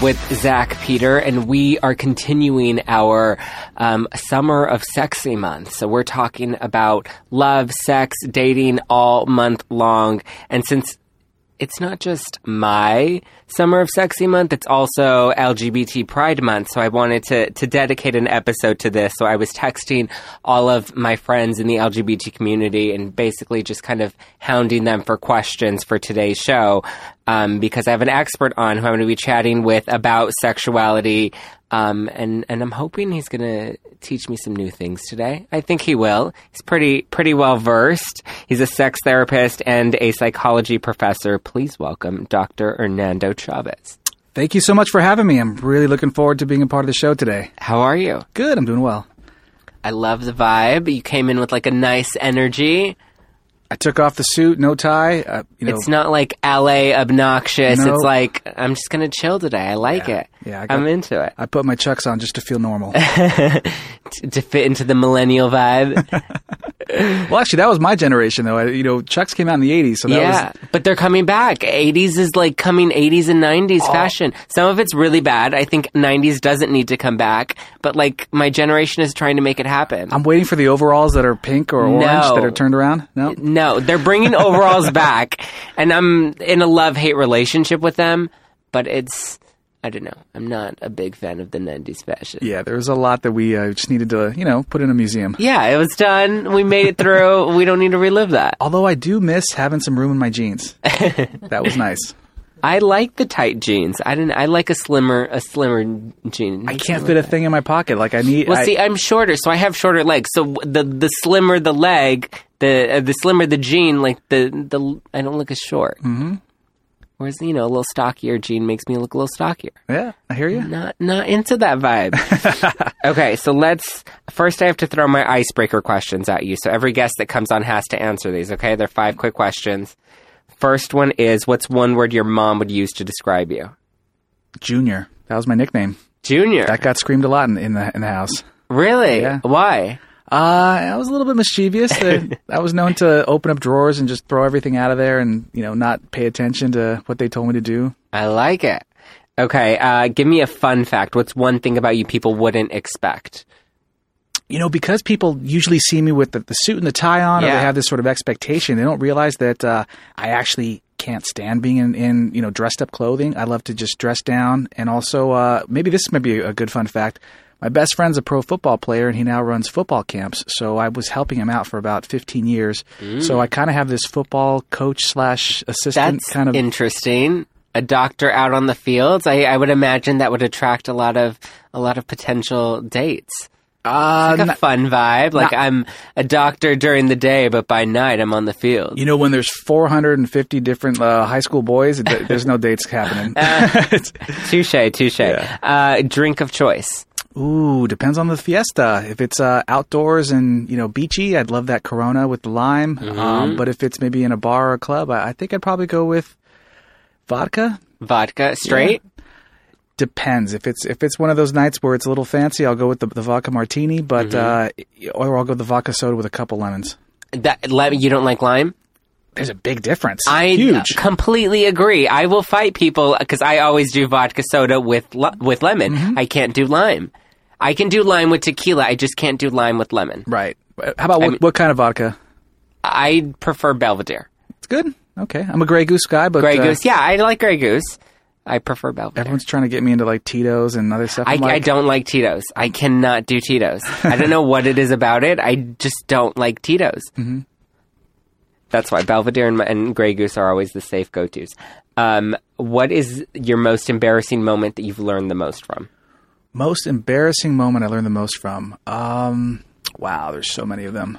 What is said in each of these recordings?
with Zack Peter, and we are continuing our um, summer of sexy month. So we're talking about love, sex, dating all month long. And since it's not just my summer of sexy month it's also lgbt pride month so i wanted to, to dedicate an episode to this so i was texting all of my friends in the lgbt community and basically just kind of hounding them for questions for today's show um, because i have an expert on who i'm going to be chatting with about sexuality um, and and I'm hoping he's gonna teach me some new things today. I think he will. He's pretty pretty well versed. He's a sex therapist and a psychology professor. Please welcome Dr. Hernando Chaves. Thank you so much for having me. I'm really looking forward to being a part of the show today. How are you? Good, I'm doing well. I love the vibe. You came in with like a nice energy. I took off the suit, no tie. Uh, you know, It's not like LA obnoxious. No. It's like I'm just gonna chill today. I like Yeah. it. Yeah, I got- I'm into it. I put my chucks on just to feel normal. To fit into the millennial vibe. well, actually, that was my generation, though. I, you know, chucks came out in the '80s, so that yeah, was but they're coming back. 80s is like coming 80s and 90s Oh. fashion. Some of it's really bad. I think 90s doesn't need to come back, but like my generation is trying to make it happen. I'm waiting for the overalls that are pink or orange No. that are turned around. No, no, they're bringing overalls back, and I'm in a love hate relationship with them, but it's. I don't know. I'm not a big fan of the 90s fashion. yeah, there was a lot that we uh, just needed to, you know, put in a museum. Yeah, it was done. We made it through. we don't need to relive that. Although I do miss having some room in my jeans. that was nice. I like the tight jeans. I didn't. I like a slimmer, a slimmer jean. I can't fit a thing in my pocket. Like I need. Well, I- see, I'm shorter, so I have shorter legs. So the the slimmer the leg, the uh, the slimmer the jean, like the the I don't look as short. Mm-hmm. Whereas you know a little stockier jean makes me look a little stockier. yeah, I hear you. Not not into that vibe. okay, so let's first. I have to throw my icebreaker questions at you. So every guest that comes on has to answer these. Okay, they're five quick questions. First one is, what's one word your mom would use to describe you? Junior. That was my nickname. Junior. That got screamed a lot in, in the in the house. really? Yeah. Why? Uh, I was a little bit mischievous. I, I was known to open up drawers and just throw everything out of there, and you know, not pay attention to what they told me to do. I like it. Okay, uh, give me a fun fact. What's one thing about you people wouldn't expect? You know, because people usually see me with the, the suit and the tie on, or they have this sort of expectation. They don't realize that uh, I actually can't stand being in, in you know dressed up clothing. I love to just dress down, and also uh, maybe this might be a good fun fact. My best friend's a pro football player, and he now runs football camps. So I was helping him out for about 15 years. So I kind of have this football coach slash assistant That's kind of interesting. A doctor out on the fields. I, I would imagine that would attract a lot of a lot of potential dates. uh, Like a fun vibe. Like I'm a doctor during the day, but by night I'm on the field. You know, when there's 450 different uh, high school boys, there's no dates happening. Touche, touche. Uh, drink of choice. Ooh, depends on the fiesta. If it's uh, outdoors and you know beachy, I'd love that Corona with the lime. Mm-hmm. Um, but if it's maybe in a bar or a club, I, I think I'd probably go with vodka. Vodka. Straight. Depends. If it's if it's one of those nights where it's a little fancy, I'll go with the, the vodka martini. But Mm-hmm. uh, or I'll go with the vodka soda with a couple lemons. That lemon, you don't like lime? There's a big difference. I Huge. completely agree. I will fight people because I always do vodka soda with with lemon. Mm-hmm. I can't do lime. I can do lime with tequila. I just can't do lime with lemon. right. How about what, mean- what kind of vodka? I prefer Belvedere. It's good. Okay. I'm a Grey Goose guy, but Grey uh, Goose. Yeah, I like Grey Goose. I prefer Belvedere. everyone's trying to get me into like Tito's and other stuff. I, like, I don't like Tito's. I cannot do Tito's. I don't know what it is about it. I just don't like Tito's. Mm-hmm. That's why Belvedere and, and Grey Goose are always the safe go tos. Um, what is your most embarrassing moment that you've learned the most from? Most embarrassing moment I learned the most from. Um, wow, there's so many of them.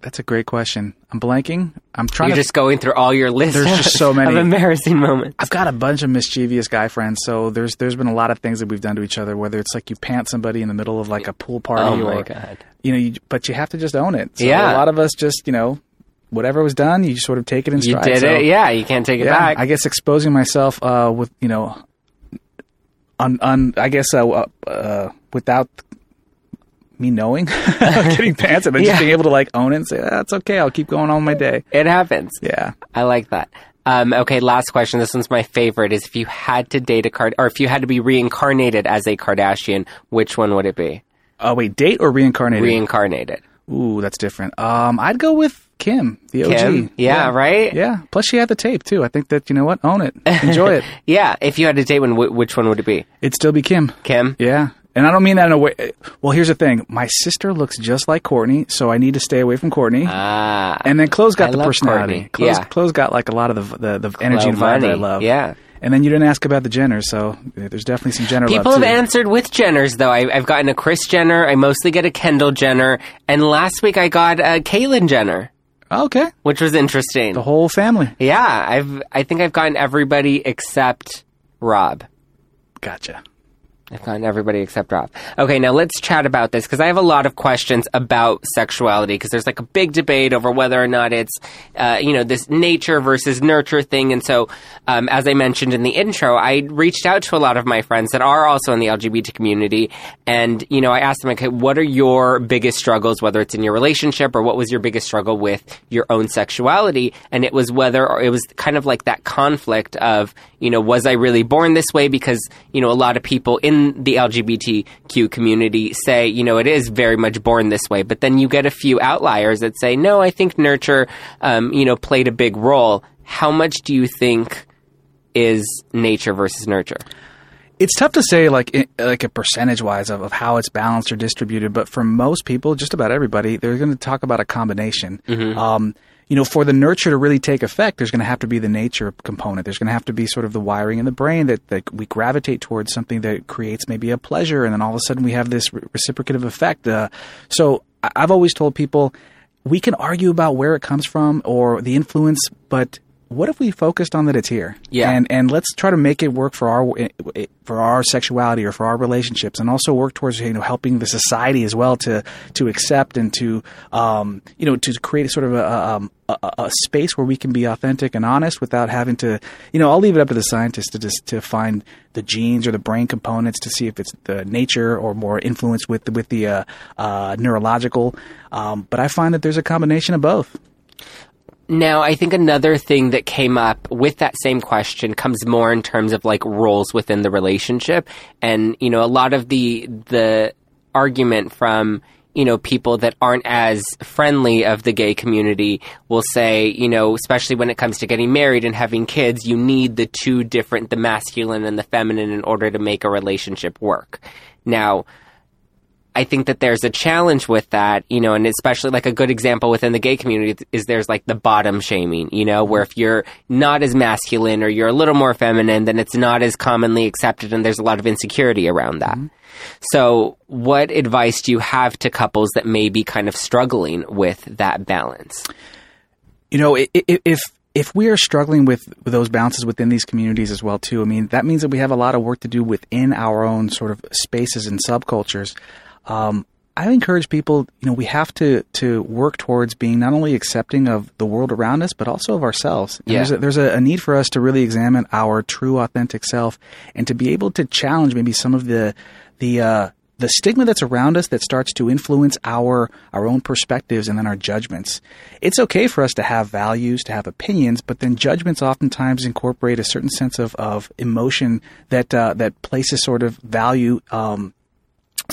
That's a great question. I'm blanking. I'm trying You're to. just going through all your list. There's just so many. of embarrassing moments. I've got a bunch of mischievous guy friends, so there's there's been a lot of things that we've done to each other. Whether it's like you pant somebody in the middle of like a pool party, Oh my or God. you know, you, but you have to just own it. So Yeah. a lot of us just you know, whatever was done, you just sort of take it in You did So, it. Yeah, you can't take it yeah, back. I guess exposing myself uh, with you know, on on I guess uh, uh, uh, without me knowing getting pants and then Yeah. just being able to like own it and say that's okay. I'll keep going on my day. it happens. Yeah. I like that. Um, okay, last question. This one's my favorite. Is if you had to date a card, or if you had to be reincarnated as a Kardashian, which one would it be? Oh wait, date or reincarnated? Reincarnated. Ooh, that's different. Um, I'd go with Kim, the OG. Kim? Yeah, right? Yeah. Plus, she had the tape too. I think that you know what, own it, enjoy it. Yeah. If you had to date one, wh- which one would it be? It'd still be Kim. Kim? Yeah. And I don't mean that in a way. Well, here's the thing. My sister looks just like Kourtney, so I need to stay away from Kourtney. Ah. and then Khloe's got I the personality. Khloe's, Yeah. Khloe's got like a lot of the the, the energy and vibe that I love. Yeah. And then you didn't ask about the Jenners, so there's definitely some Jenner People have too. answered with Jenners, though. I, I've gotten a Kris Jenner. I mostly get a Kendall Jenner. And last week I got a Caitlyn Jenner, Oh, okay. which was interesting. The whole family. yeah, I've, I think I've gotten everybody except Rob. Gotcha. I've gotten everybody except Rob. Okay, now let's chat about this because I have a lot of questions about sexuality because there's like a big debate over whether or not it's, uh, you know, this nature versus nurture thing. And so, um, as I mentioned in the intro, I reached out to a lot of my friends that are also in the LGBT community. And, you know, I asked them, okay, what are your biggest struggles, whether it's in your relationship or what was your biggest struggle with your own sexuality? And it was whether, it was kind of like that conflict of, you know, was I really born this way? Because, you know, a lot of people in the LGBTQ community say, you know, it is very much born this way. But then you get a few outliers that say, no, I think nurture, um, you know, played a big role. How much do you think is nature versus nurture? It's tough to say like like a percentage wise of, of how it's balanced or distributed, but for most people, just about everybody, they're going to talk about a combination. Um, you know, for the nurture to really take effect, there's going to have to be the nature component. There's going to have to be sort of the wiring in the brain that, that we gravitate towards something that creates maybe a pleasure, and then all of a sudden we have this re- reciprocative effect. Uh, so I've always told people we can argue about where it comes from or the influence, but what if we focused on that it's here? Yeah. And and let's try to make it work for our for our sexuality or for our relationships, and also work towards you know helping the society as well to to accept and to um, you know to create a sort of a, um, a, a space where we can be authentic and honest without having to you know I'll leave it up to the scientists to just to find the genes or the brain components to see if it's the nature or more influence with the, with the uh, uh, neurological. Um, but I find that there's a combination of both. Now, I think another thing that came up with that same question comes more in terms of like roles within the relationship. And, you know, a lot of the, the argument from, you know, people that aren't as friendly of the gay community will say, you know, especially when it comes to getting married and having kids, you need the two different, the masculine and the feminine in order to make a relationship work. Now, I think that there's a challenge with that, you know, and especially like a good example within the gay community is there's like the bottom shaming, you know, where if you're not as masculine or you're a little more feminine, then it's not as commonly accepted and there's a lot of insecurity around that. Mm-hmm. So, what advice do you have to couples that may be kind of struggling with that balance? you know, if if we are struggling with, with those balances within these communities as well too, I mean that means that we have a lot of work to do within our own sort of spaces and subcultures. Um, I encourage people, you know, we have to to work towards being not only accepting of the world around us, but also of ourselves. And Yeah. There's, a, there's a, a need for us to really examine our true, authentic self, and to be able to challenge maybe some of the the uh, the stigma that's around us that starts to influence our our own perspectives and then our judgments. It's okay for us to have values, to have opinions, but then judgments oftentimes incorporate a certain sense of, of emotion that uh, that places sort of value um,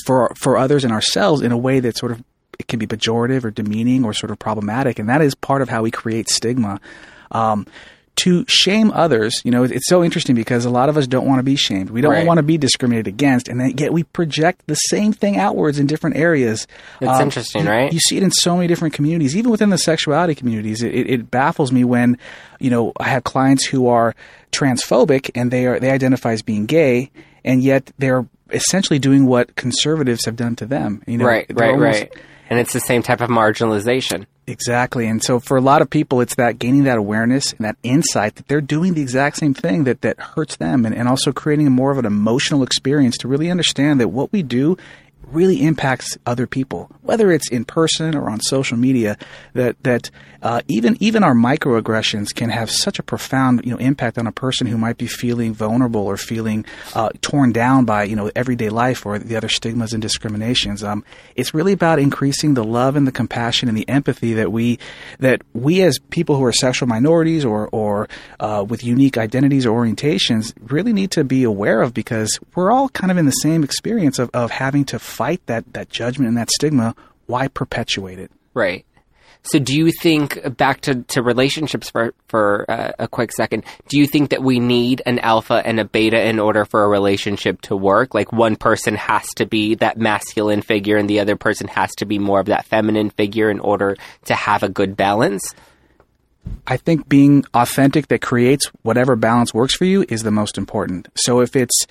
for for others and ourselves in a way that sort of it can be pejorative or demeaning or sort of problematic, and that is part of how we create stigma. Um, to shame others, you know, it's so interesting because a lot of us don't want to be shamed. We don't Right. want to be discriminated against, and then yet we project the same thing outwards in different areas. It's Um, interesting, you- right? You see it in so many different communities, even within the sexuality communities. It, it, it baffles me when, you know, I have clients who are transphobic and they are they identify as being gay, and yet they're essentially doing what conservatives have done to them. You know, right, right, almost- right. And it's the same type of marginalization. Exactly. And so for a lot of people, it's that gaining that awareness and that insight that they're doing the exact same thing that, that hurts them and, and also creating a more of an emotional experience to really understand that what we do really impacts other people, whether it's in person or on social media, that, that uh, even, even our microaggressions can have such a profound, you know, impact on a person who might be feeling vulnerable or feeling uh, torn down by, you know, everyday life or the other stigmas and discriminations. Um, it's really about increasing the love and the compassion and the empathy that we that we as people who are sexual minorities or or uh, with unique identities or orientations really need to be aware of because we're all kind of in the same experience of, of having to fight that that judgment and that stigma. Why perpetuate it? Right. So, do you think back to, to relationships for for uh, a quick second? Do you think that we need an alpha and a beta in order for a relationship to work? Like one person has to be that masculine figure, and the other person has to be more of that feminine figure in order to have a good balance. I think being authentic that creates whatever balance works for you is the most important. So if it's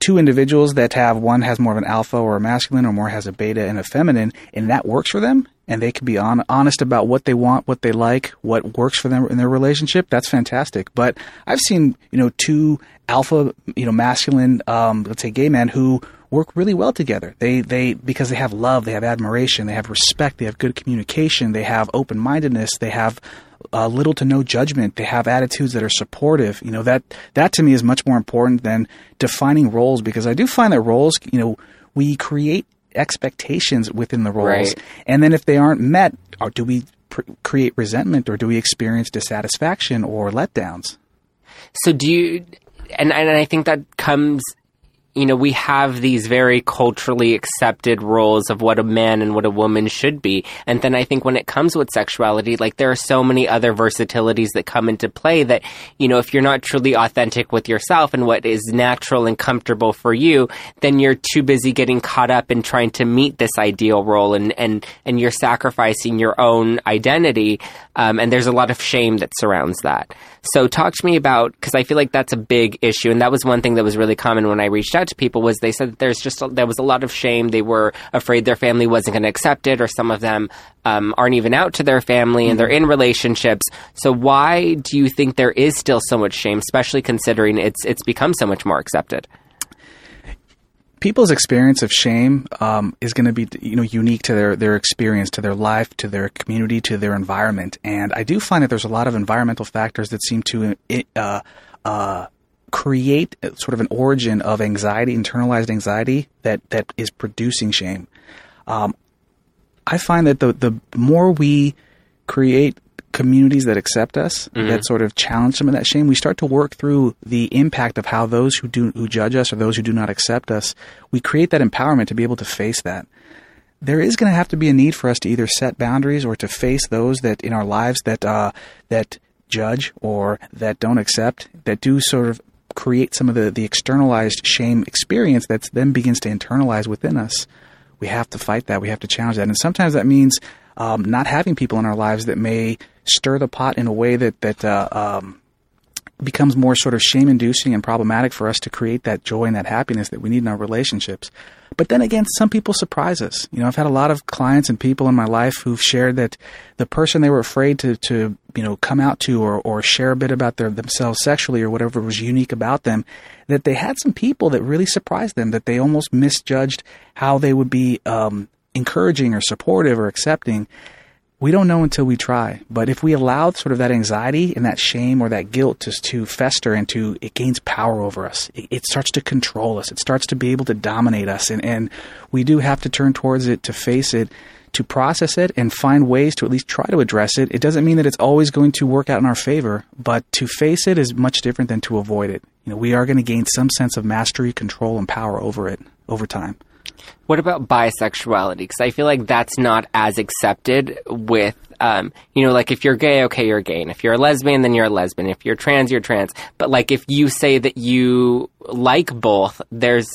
two individuals that have one has more of an alpha or a masculine or more has a beta and a feminine and that works for them and they can be on, honest about what they want, what they like, what works for them in their relationship, that's fantastic. But I've seen, you know, two alpha, you know, masculine, um, let's say gay men who work really well together. They they because they have love, they have admiration, they have respect, they have good communication, they have open mindedness, they have uh, little to no judgment. They have attitudes that are supportive. You know that that to me is much more important than defining roles because I do find that roles, you know, we create expectations within the roles, Right. and then if they aren't met, or do we pr- create resentment or do we experience dissatisfaction or letdowns? So do you, and, and I think that comes, you know, we have these very culturally accepted roles of what a man and what a woman should be. And then I think when it comes with sexuality, like there are so many other versatilities that come into play that, you know, if you're not truly authentic with yourself and what is natural and comfortable for you, then you're too busy getting caught up in trying to meet this ideal role and, and, and you're sacrificing your own identity. Um, and there's a lot of shame that surrounds that. So talk to me about because I feel like that's a big issue, and that was one thing that was really common when I reached out to people was they said that there's just a, there was a lot of shame. They were afraid their family wasn't going to accept it, or some of them um, aren't even out to their family and they're in relationships. So why do you think there is still so much shame, especially considering it's it's become so much more accepted? People's experience of shame um, is going to be you know unique to their their experience to their life to their community to their environment. And i do find that there's a lot of environmental factors that seem to uh, uh, create sort of an origin of anxiety internalized anxiety that that is producing shame. Um, i find that the the more we create communities that accept us that sort of challenge some of that shame we start to work through the impact of how those who do who judge us or those who do not accept us we create that empowerment to be able to face that. There is going to have to be a need for us to either set boundaries or to face those that in our lives that uh, that judge or that don't accept that do sort of create some of the, the externalized shame experience that then begins to internalize within us. We have to fight that. We have to challenge that. And sometimes that means um, not having people in our lives that may stir the pot in a way that that uh, um, becomes more sort of shame inducing and problematic for us to create that joy and that happiness that we need in our relationships. But then again, some people surprise us. You know, I've had a lot of clients and people in my life who've shared that the person they were afraid to, to you know, come out to or, or share a bit about their, themselves sexually or whatever was unique about them, that they had some people that really surprised them, that they almost misjudged how they would be um, encouraging or supportive or accepting we don't know until we try. But if we allow sort of that anxiety and that shame or that guilt to, to fester and to, it gains power over us. It, it starts to control us. It starts to be able to dominate us. And, and we do have to turn towards it to face it, to process it and find ways to at least try to address it. It doesn't mean that it's always going to work out in our favor, but to face it is much different than to avoid it. You know, we are going to gain some sense of mastery, control, and power over it over time. What about bisexuality? Because I feel like that's not as accepted with, um, you know, like if you're gay, okay, you're gay. And if you're a lesbian, then you're a lesbian. If you're trans, you're trans. But like if you say that you like both, there's,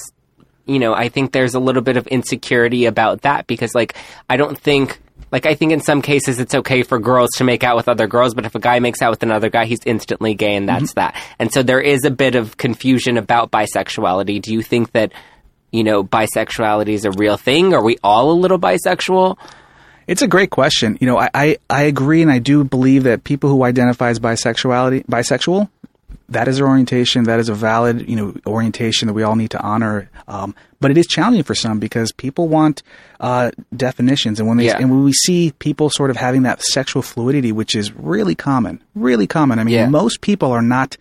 you know, I think there's a little bit of insecurity about that because like I don't think. Like I think in some cases it's okay for girls to make out with other girls, but if a guy makes out with another guy, he's instantly gay, and that's that. And so there is a bit of confusion about bisexuality. Do you think that you know, bisexuality is a real thing? Are we all a little bisexual? It's a great question. You know, I, I, I agree and I do believe that people who identify as bisexuality bisexual, that is their orientation. That is a valid, you know, orientation that we all need to honor. Um, but it is challenging for some because people want uh, definitions, and when they Yeah. and when we see people sort of having that sexual fluidity, which is really common, really common. I mean, Yeah. most people are not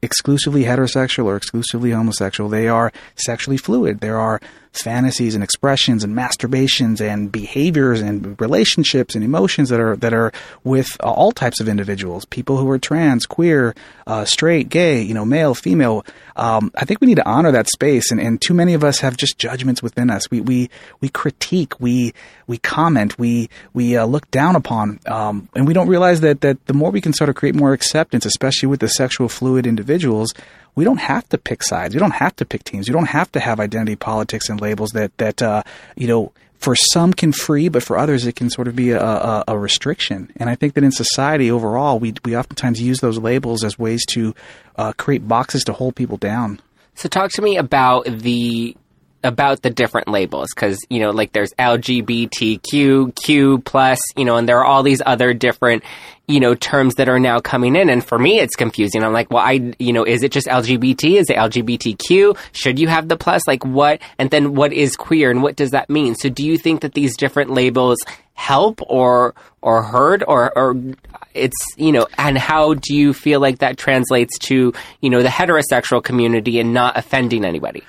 exclusively heterosexual or exclusively homosexual. They are sexually fluid. There are fantasies and expressions and masturbations and behaviors and relationships and emotions that are that are with uh, all types of individuals. People who are trans, queer, uh, straight, gay, you know, male, female. Um, I think we need to honor that space, and, and too many of us have just judgments within us. We we we critique, we we comment, we we uh, look down upon, um, and we don't realize that that the more we can sort of create more acceptance, especially with the sexual fluid individuals, we don't have to pick sides. We don't have to pick teams. We don't have to have identity politics and labels that that uh, you know for some can free, but for others it can sort of be a, a, a restriction. And I think that in society overall, we we oftentimes use those labels as ways to uh, create boxes to hold people down. So talk to me about the about the different labels because you know like there's LGBTQ Q plus you know and there are all these other different you know terms that are now coming in and for me it's confusing. I'm like well I you know is it just LGBT is it LGBTQ should you have the plus? Like what? And then what is queer and what does that mean? So do you think that these different labels help or or hurt or or it's you know and how do you feel like that translates to you know the heterosexual community and not offending anybody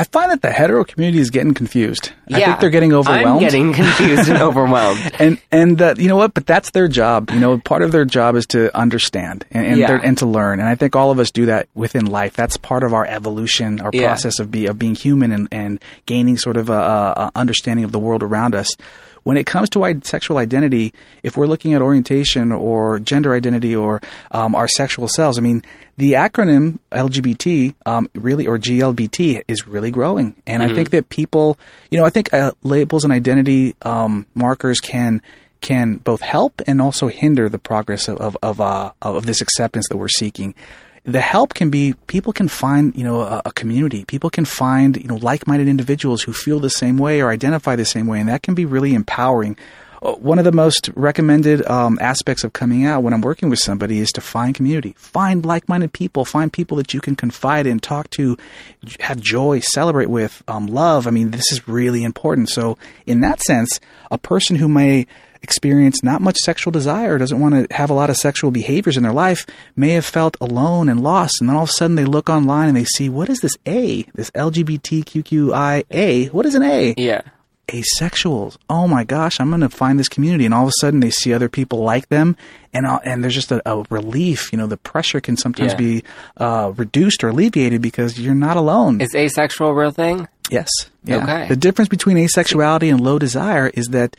I find that the hetero community is getting confused. Yeah, I think they're getting overwhelmed. I'm getting confused and overwhelmed. and and uh, you know what? But that's their job. You know, part of their job is to understand and and, Yeah. and to learn. And I think all of us do that within life. That's part of our evolution, our Yeah. process of be of being human and and gaining sort of a, a, a understanding of the world around us. When it comes to sexual identity, if we're looking at orientation or gender identity or um, our sexual selves, I mean, the acronym LGBT um, really or GLBT is really growing, and I think that people, you know, I think uh, labels and identity um, markers can can both help and also hinder the progress of of of, uh, of this acceptance that we're seeking. The help can be people can find you know a, a community. People can find you know like-minded individuals who feel the same way or identify the same way, and that can be really empowering. Uh, One of the most recommended um, aspects of coming out when I'm working with somebody is to find community, find like-minded people, find people that you can confide in, talk to, have joy, celebrate with, um, love. I mean, this is really important. So, in that sense, a person who may experience not much sexual desire, doesn't want to have a lot of sexual behaviors in their life, may have felt alone and lost, and then all of a sudden they look online and they see what is this A, this LGBTQIA? What is an A? Yeah. Asexuals. Oh my gosh, I'm going to find this community, and all of a sudden they see other people like them, and and there's just a, a relief. You know, the pressure can sometimes Yeah. be uh, reduced or alleviated because you're not alone. Is asexual a real thing? yes. Yeah. Okay. The difference between asexuality and low desire is that.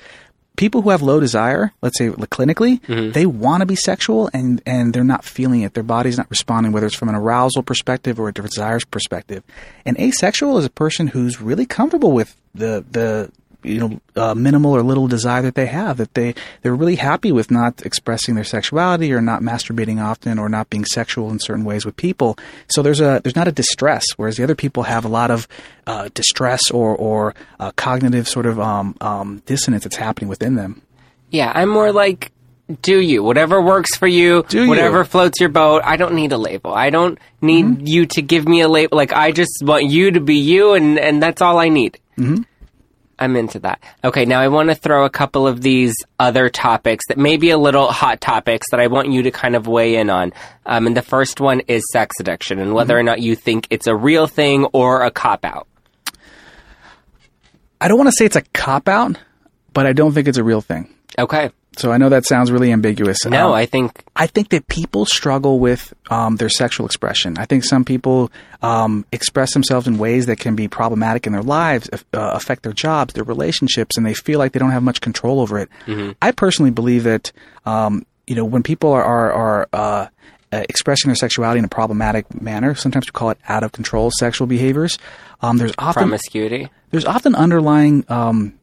People who have low desire, let's say clinically, Mm-hmm. they want to be sexual and, and they're not feeling it. Their body's not responding, whether it's from an arousal perspective or a desires perspective. And asexual is a person who's really comfortable with the, the, you know, uh, minimal or little desire that they have, that they, they're really happy with not expressing their sexuality or not masturbating often or not being sexual in certain ways with people. So there's a, there's not a distress, whereas the other people have a lot of, uh, distress or, or, uh, cognitive sort of, um, um, dissonance that's happening within them. Yeah, I'm more like, do you? Whatever works for you, Do you. whatever floats your boat. I don't need a label. I don't need Mm-hmm. you to give me a label. Like, I just want you to be you, and, and that's all I need. Mm-hmm. I'm into that. Okay, now I want to throw a couple of these other topics that may be a little hot topics that I want you to kind of weigh in on. Um, and the first one is sex addiction and whether or not you think it's a real thing or a cop out. I don't want to say it's a cop out, but I don't think it's a real thing. Okay. So I know that sounds really ambiguous. No, Um, I think I think that people struggle with um, their sexual expression. I think some people um, express themselves in ways that can be problematic in their lives, uh, affect their jobs, their relationships, and they feel like they don't have much control over it. I personally believe that um, you know when people are are, are uh, uh, expressing their sexuality in a problematic manner, sometimes we call it out of control sexual behaviors. Um, there's often promiscuity. there's often underlying um,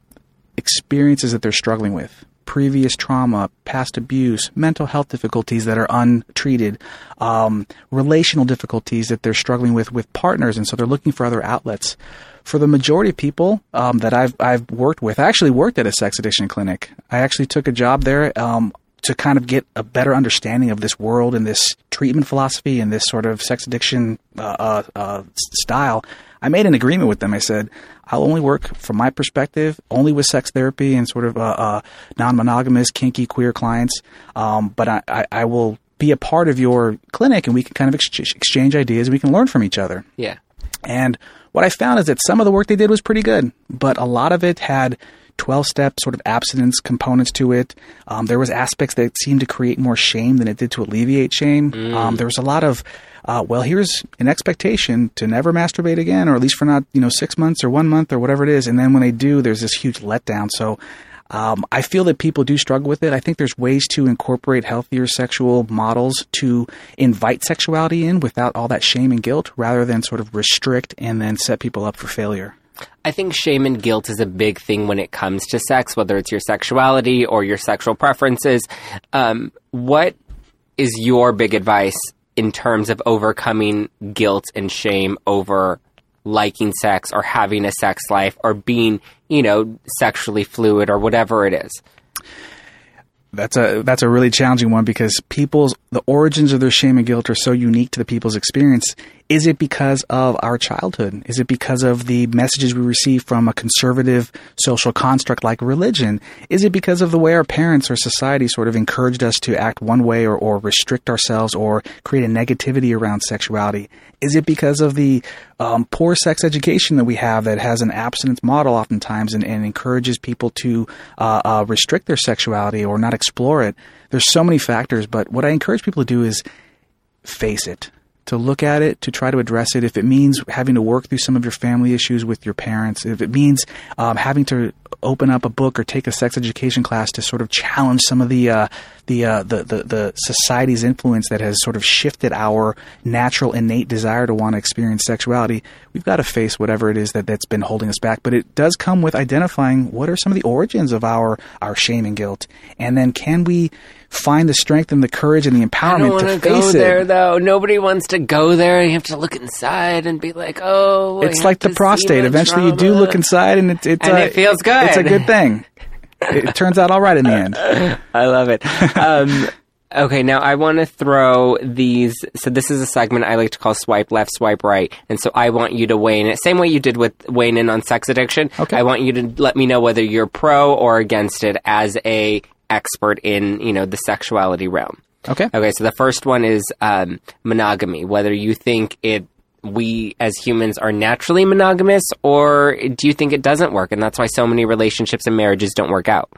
experiences that they're struggling with previous trauma past abuse mental health difficulties that are untreated um, relational difficulties that they're struggling with with partners and so they're looking for other outlets. For the majority of people um, that I've, I've worked with i actually worked at a sex addiction clinic. I actually took a job there um, to kind of get a better understanding of this world and this treatment philosophy and this sort of sex addiction uh, uh, uh, style, I made an agreement with them. I said, I'll only work from my perspective, only with sex therapy and sort of uh, uh, non-monogamous, kinky, queer clients. Um, but I, I, I will be a part of your clinic, and we can kind of ex- exchange ideas. and We can learn from each other. Yeah. And what I found is that some of the work they did was pretty good, but a lot of it had 12 step sort of abstinence components to it. Um, there was aspects that seemed to create more shame than it did to alleviate shame. Um, there was a lot of, uh, well, here's an expectation to never masturbate again, or at least for not, you know, six months or one month or whatever it is. And then when they do, there's this huge letdown. So um, I feel that people do struggle with it. I think there's ways to incorporate healthier sexual models to invite sexuality in without all that shame and guilt, rather than sort of restrict and then set people up for failure. I think shame and guilt is a big thing when it comes to sex, whether it's your sexuality or your sexual preferences. Um, what is your big advice in terms of overcoming guilt and shame over liking sex or having a sex life or being, you know, sexually fluid or whatever it is? That's a that's a really challenging one because people's the origins of their shame and guilt are so unique to the people's experience. Is it because of our childhood? Is it because of the messages we receive from a conservative social construct like religion? Is it because of the way our parents or society sort of encouraged us to act one way or, or restrict ourselves or create a negativity around sexuality? Is it because of the um, poor sex education that we have that has an abstinence model oftentimes and, and encourages people to uh, uh, restrict their sexuality or not explore it? There's so many factors, but what I encourage people to do is face it, to look at it, to try to address it. If it means having to work through some of your family issues with your parents, if it means um, having to open up a book or take a sex education class to sort of challenge some of the uh, the, uh, the the the society's influence that has sort of shifted our natural innate desire to want to experience sexuality, we've got to face whatever it is that that's been holding us back. But it does come with identifying what are some of the origins of our our shame and guilt, and then can we find the strength and the courage and the I don't empowerment to to go face there it. though. Nobody wants to go there. You have to look inside and be like, "Oh, It's like the prostate. Eventually, you do look inside, and it, it's And uh, it feels good. It's a good thing. it, it turns out all right in the end. I love it. Um, okay, now I want to throw these. So this is a segment I like to call "Swipe Left, Swipe Right," and so I want you to weigh in it. Same way you did with weighing in on sex addiction. Okay. I want you to let me know whether you're pro or against it as a expert in you know the sexuality realm. Okay. Okay, so the first one is um, monogamy. Whether you think it we as humans are naturally monogamous, or do you think it doesn't work, and that's why so many relationships and marriages don't work out?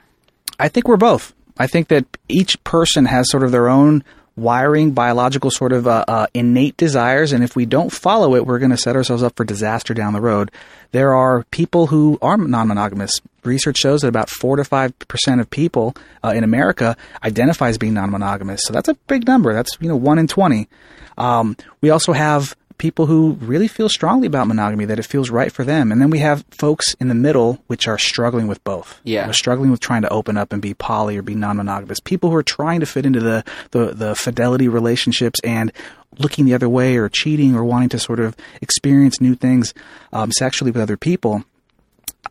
I think we're both. I think that each person has sort of their own wiring, biological sort of uh, uh, innate desires, and if we don't follow it, we're going to set ourselves up for disaster down the road. There are people who are non-monogamous. Research shows that about four to five percent of people uh, in America identify as being non-monogamous. So that's a big number. That's you know one in twenty. Um, we also have people who really feel strongly about monogamy, that it feels right for them. And then we have folks in the middle which are struggling with both. Yeah. Struggling with trying to open up and be poly or be non-monogamous. People who are trying to fit into the, the, the fidelity relationships and looking the other way or cheating or wanting to sort of experience new things um, sexually with other people.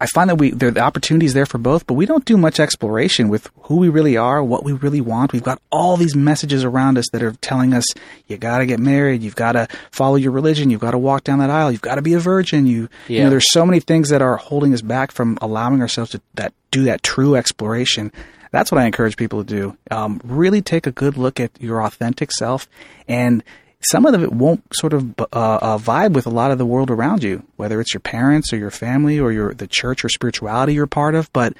I find that we there the opportunities there for both, but we don't do much exploration with who we really are, what we really want. We've got all these messages around us that are telling us you got to get married, you've got to follow your religion, you've got to walk down that aisle, you've got to be a virgin. You, you know, there's so many things that are holding us back from allowing ourselves to that do that true exploration. That's what I encourage people to do. Um, really take a good look at your authentic self and some of it won't sort of uh, uh, vibe with a lot of the world around you, whether it's your parents or your family or your the church or spirituality you're part of. But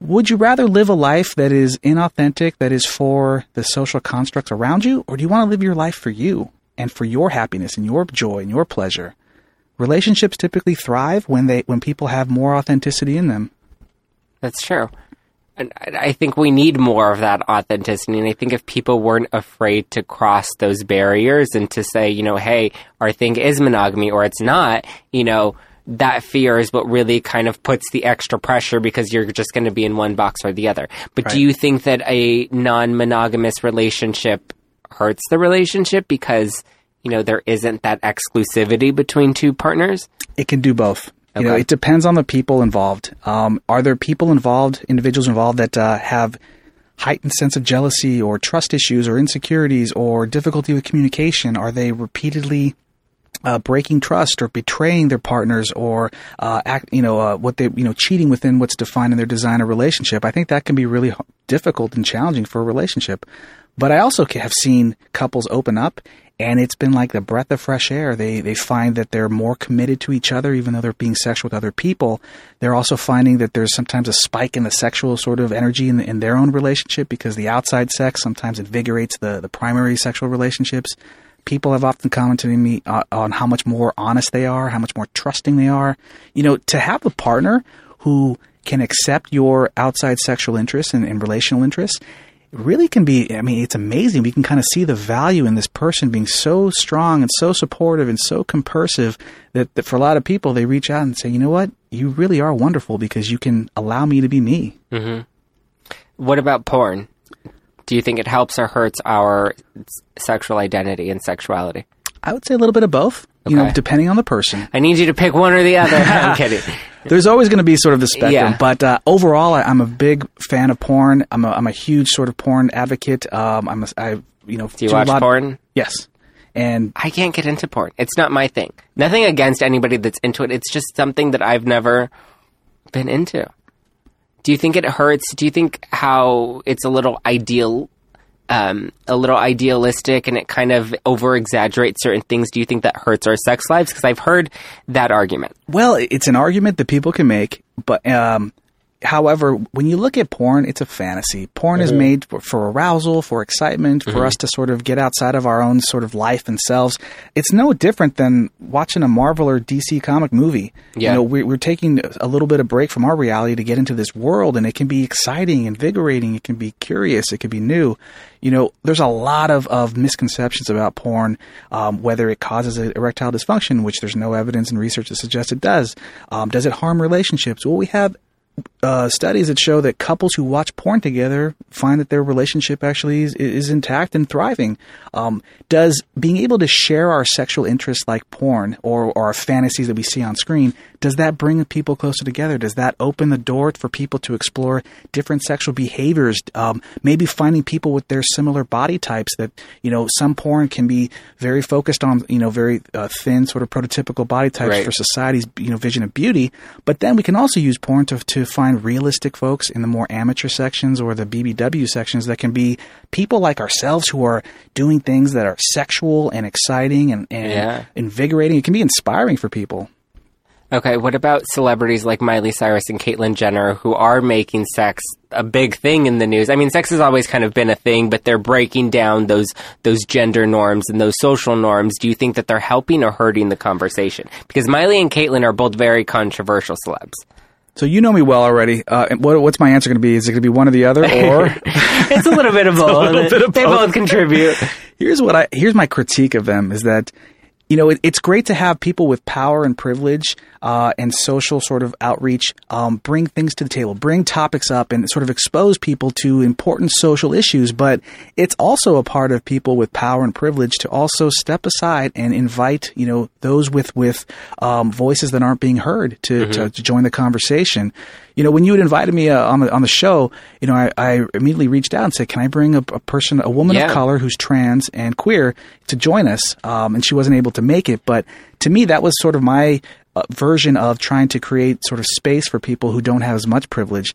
would you rather live a life that is inauthentic, that is for the social constructs around you, or do you want to live your life for you and for your happiness and your joy and your pleasure? Relationships typically thrive when they when people have more authenticity in them. That's true. And I I think we need more of that authenticity. And I think if people weren't afraid to cross those barriers and to say, you know, hey, our thing is monogamy or it's not, you know, that fear is what really kind of puts the extra pressure because you're just going to be in one box or the other. But do you think that a non monogamous relationship hurts the relationship because, you know, there isn't that exclusivity between two partners? It can do both. You know, it depends on the people involved. Um, are there people involved, individuals involved that uh, have heightened sense of jealousy or trust issues or insecurities or difficulty with communication? Are they repeatedly uh, breaking trust or betraying their partners or uh, act, you know, uh, what they, you know, cheating within what's defined in their design of relationship? I think that can be really difficult and challenging for a relationship. But I also have seen couples open up and it's been like the breath of fresh air. They they find that they're more committed to each other, even though they're being sexual with other people. They're also finding that there's sometimes a spike in the sexual sort of energy in, in their own relationship because the outside sex sometimes invigorates the the primary sexual relationships. People have often commented to me uh, on how much more honest they are, how much more trusting they are. You know, to have a partner who can accept your outside sexual interests and, and relational interests really can be i mean it's amazing we can kind of see the value in this person being so strong and so supportive and so compersive that, that for a lot of people they reach out and say you know what you really are wonderful because you can allow me to be me mm-hmm. What about porn? Do you think it helps or hurts our sexual identity and sexuality? i would say a little bit of both you know depending on the person I need you to pick one or the other. I'm kidding. There's always going to be sort of the spectrum Yeah. but uh, overall I, i'm a big fan of porn i'm a, I'm a huge sort of porn advocate um, i'm a, i you know Do you watch porn? yes and I can't get into porn. It's not my thing. Nothing against anybody that's into it. It's just something that I've never been into. Do you think it hurts? Do you think how it's a little ideal, um, a little idealistic, and it kind of over exaggerates certain things? Do you think that hurts our sex lives? Because I've heard that argument. Well, it's an argument that people can make, but um, however, when you look at porn, it's a fantasy. Porn is made for, for arousal, for excitement, for us to sort of get outside of our own sort of life and selves. It's no different than watching a Marvel or DC comic movie. Yeah. You know, we're, we're taking a little bit of break from our reality to get into this world, and it can be exciting, invigorating. It can be curious. It can be new. You know, there's a lot of, of misconceptions about porn, um, whether it causes erectile dysfunction, which there's no evidence and research that suggests it does. Um, does it harm relationships? Well, we have uh, studies that show that couples who watch porn together find that their relationship actually is, is intact and thriving. Um, does being able to share our sexual interests like porn or, or our fantasies that we see on screen, does that bring people closer together? Does that open the door for people to explore different sexual behaviors? Um, maybe finding people with their similar body types that, you know, some porn can be very focused on, you know, very uh, thin sort of prototypical body types Right. for society's you know vision of beauty. But then we can also use porn to to find realistic folks in the more amateur sections or the BBW sections that can be people like ourselves who are doing things that are sexual and exciting and, and Yeah. invigorating. It can be inspiring for people. Okay, what about celebrities like Miley Cyrus and Caitlyn Jenner who are making sex a big thing in the news? I mean, sex has always kind of been a thing, but they're breaking down those those gender norms and those social norms. Do you think that they're helping or hurting the conversation? Because Miley and Caitlyn are both very controversial celebs. So you know me well already. Uh, and what, what's my answer going to be? Is it going to be one or the other? Or it's a little bit of both. bit of they both. both contribute. here's what I here's my critique of them is that you know, it, it's great to have people with power and privilege uh, and social sort of outreach um, bring things to the table, bring topics up, and sort of expose people to important social issues. But it's also a part of people with power and privilege to also step aside and invite, you know, those with with um, voices that aren't being heard to, mm-hmm. to, to join the conversation you know, when you had invited me uh, on the on the show, you know, I, I, immediately reached out and said, "Can I bring a, a person, a woman yeah. of color who's trans and queer, to join us?" Um, and she wasn't able to make it, but to me, that was sort of my uh, version of trying to create sort of space for people who don't have as much privilege.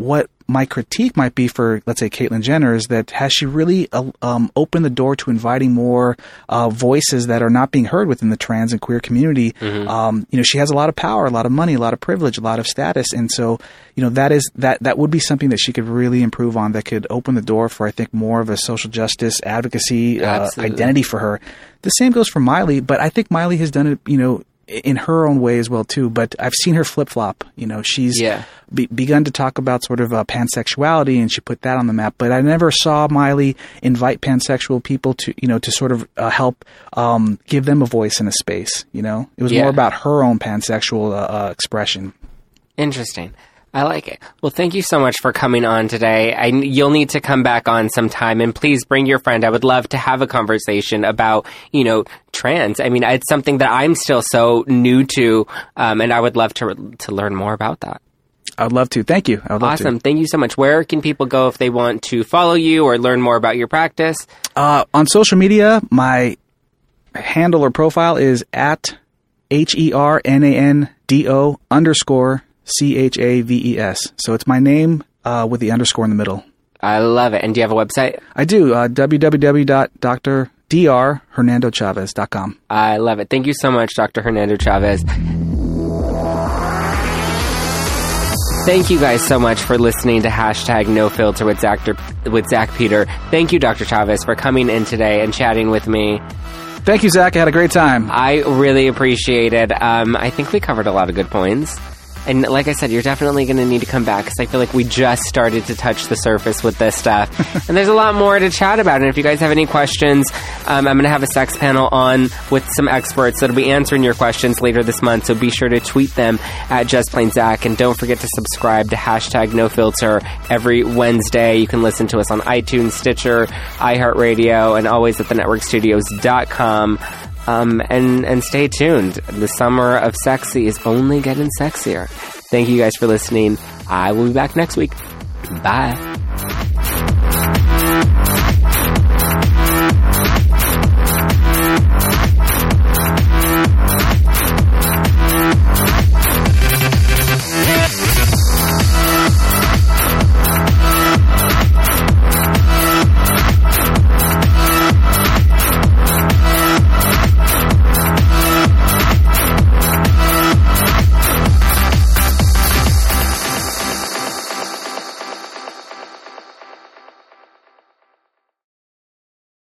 What my critique might be for, let's say, Caitlyn Jenner is that has she really uh, um, opened the door to inviting more uh, voices that are not being heard within the trans and queer community? Mm-hmm. Um, you know, she has a lot of power, a lot of money, a lot of privilege, a lot of status, and so you know that is that that would be something that she could really improve on. That could open the door for, I think, more of a social justice advocacy uh, identity for her. The same goes for Miley, but I think Miley has done it, you know, in her own way as well too. But I've seen her flip flop. You know, she's yeah. be- begun to talk about sort of uh, pansexuality, and she put that on the map. But I never saw Miley invite pansexual people to you know to sort of uh, help um, give them a voice in a space. You know, it was yeah. more about her own pansexual uh, uh expression. Interesting. I like it. Well, thank you so much for coming on today. I, you'll need to come back on sometime and please bring your friend. I would love to have a conversation about, you know, trans. I mean, it's something that I'm still so new to, um, and I would love to, to learn more about that. I'd love to. Thank you. awesome. Thank you so much. Where can people go if they want to follow you or learn more about your practice? Uh, on social media, my handle or profile is at H E R N A N D O underscore C H A V E S. So it's my name uh, with the underscore in the middle. I love it. And do you have a website? I do. Uh, www.drdrhernandochaves.com. I love it. Thank you so much, Dr. Hernando Chaves. Thank you guys so much for listening to hashtag No Filter with Zack, with Zack Peter. Thank you, Dr. Chaves, for coming in today and chatting with me. Thank you, Zack. I had a great time. I really appreciate it. Um, I think we covered a lot of good points. And like I said, you're definitely going to need to come back because I feel like we just started to touch the surface with this stuff. and there's a lot more to chat about. And if you guys have any questions, um, I'm going to have a sex panel on with some experts that'll be answering your questions later this month. So be sure to tweet them at Just Plain Zack. And don't forget to subscribe to hashtag No Filter every Wednesday. You can listen to us on iTunes, Stitcher, iHeartRadio, and always at the networkstudios.com. Um, and, and stay tuned. The summer of sexy is only getting sexier. Thank you guys for listening. I will be back next week. Bye.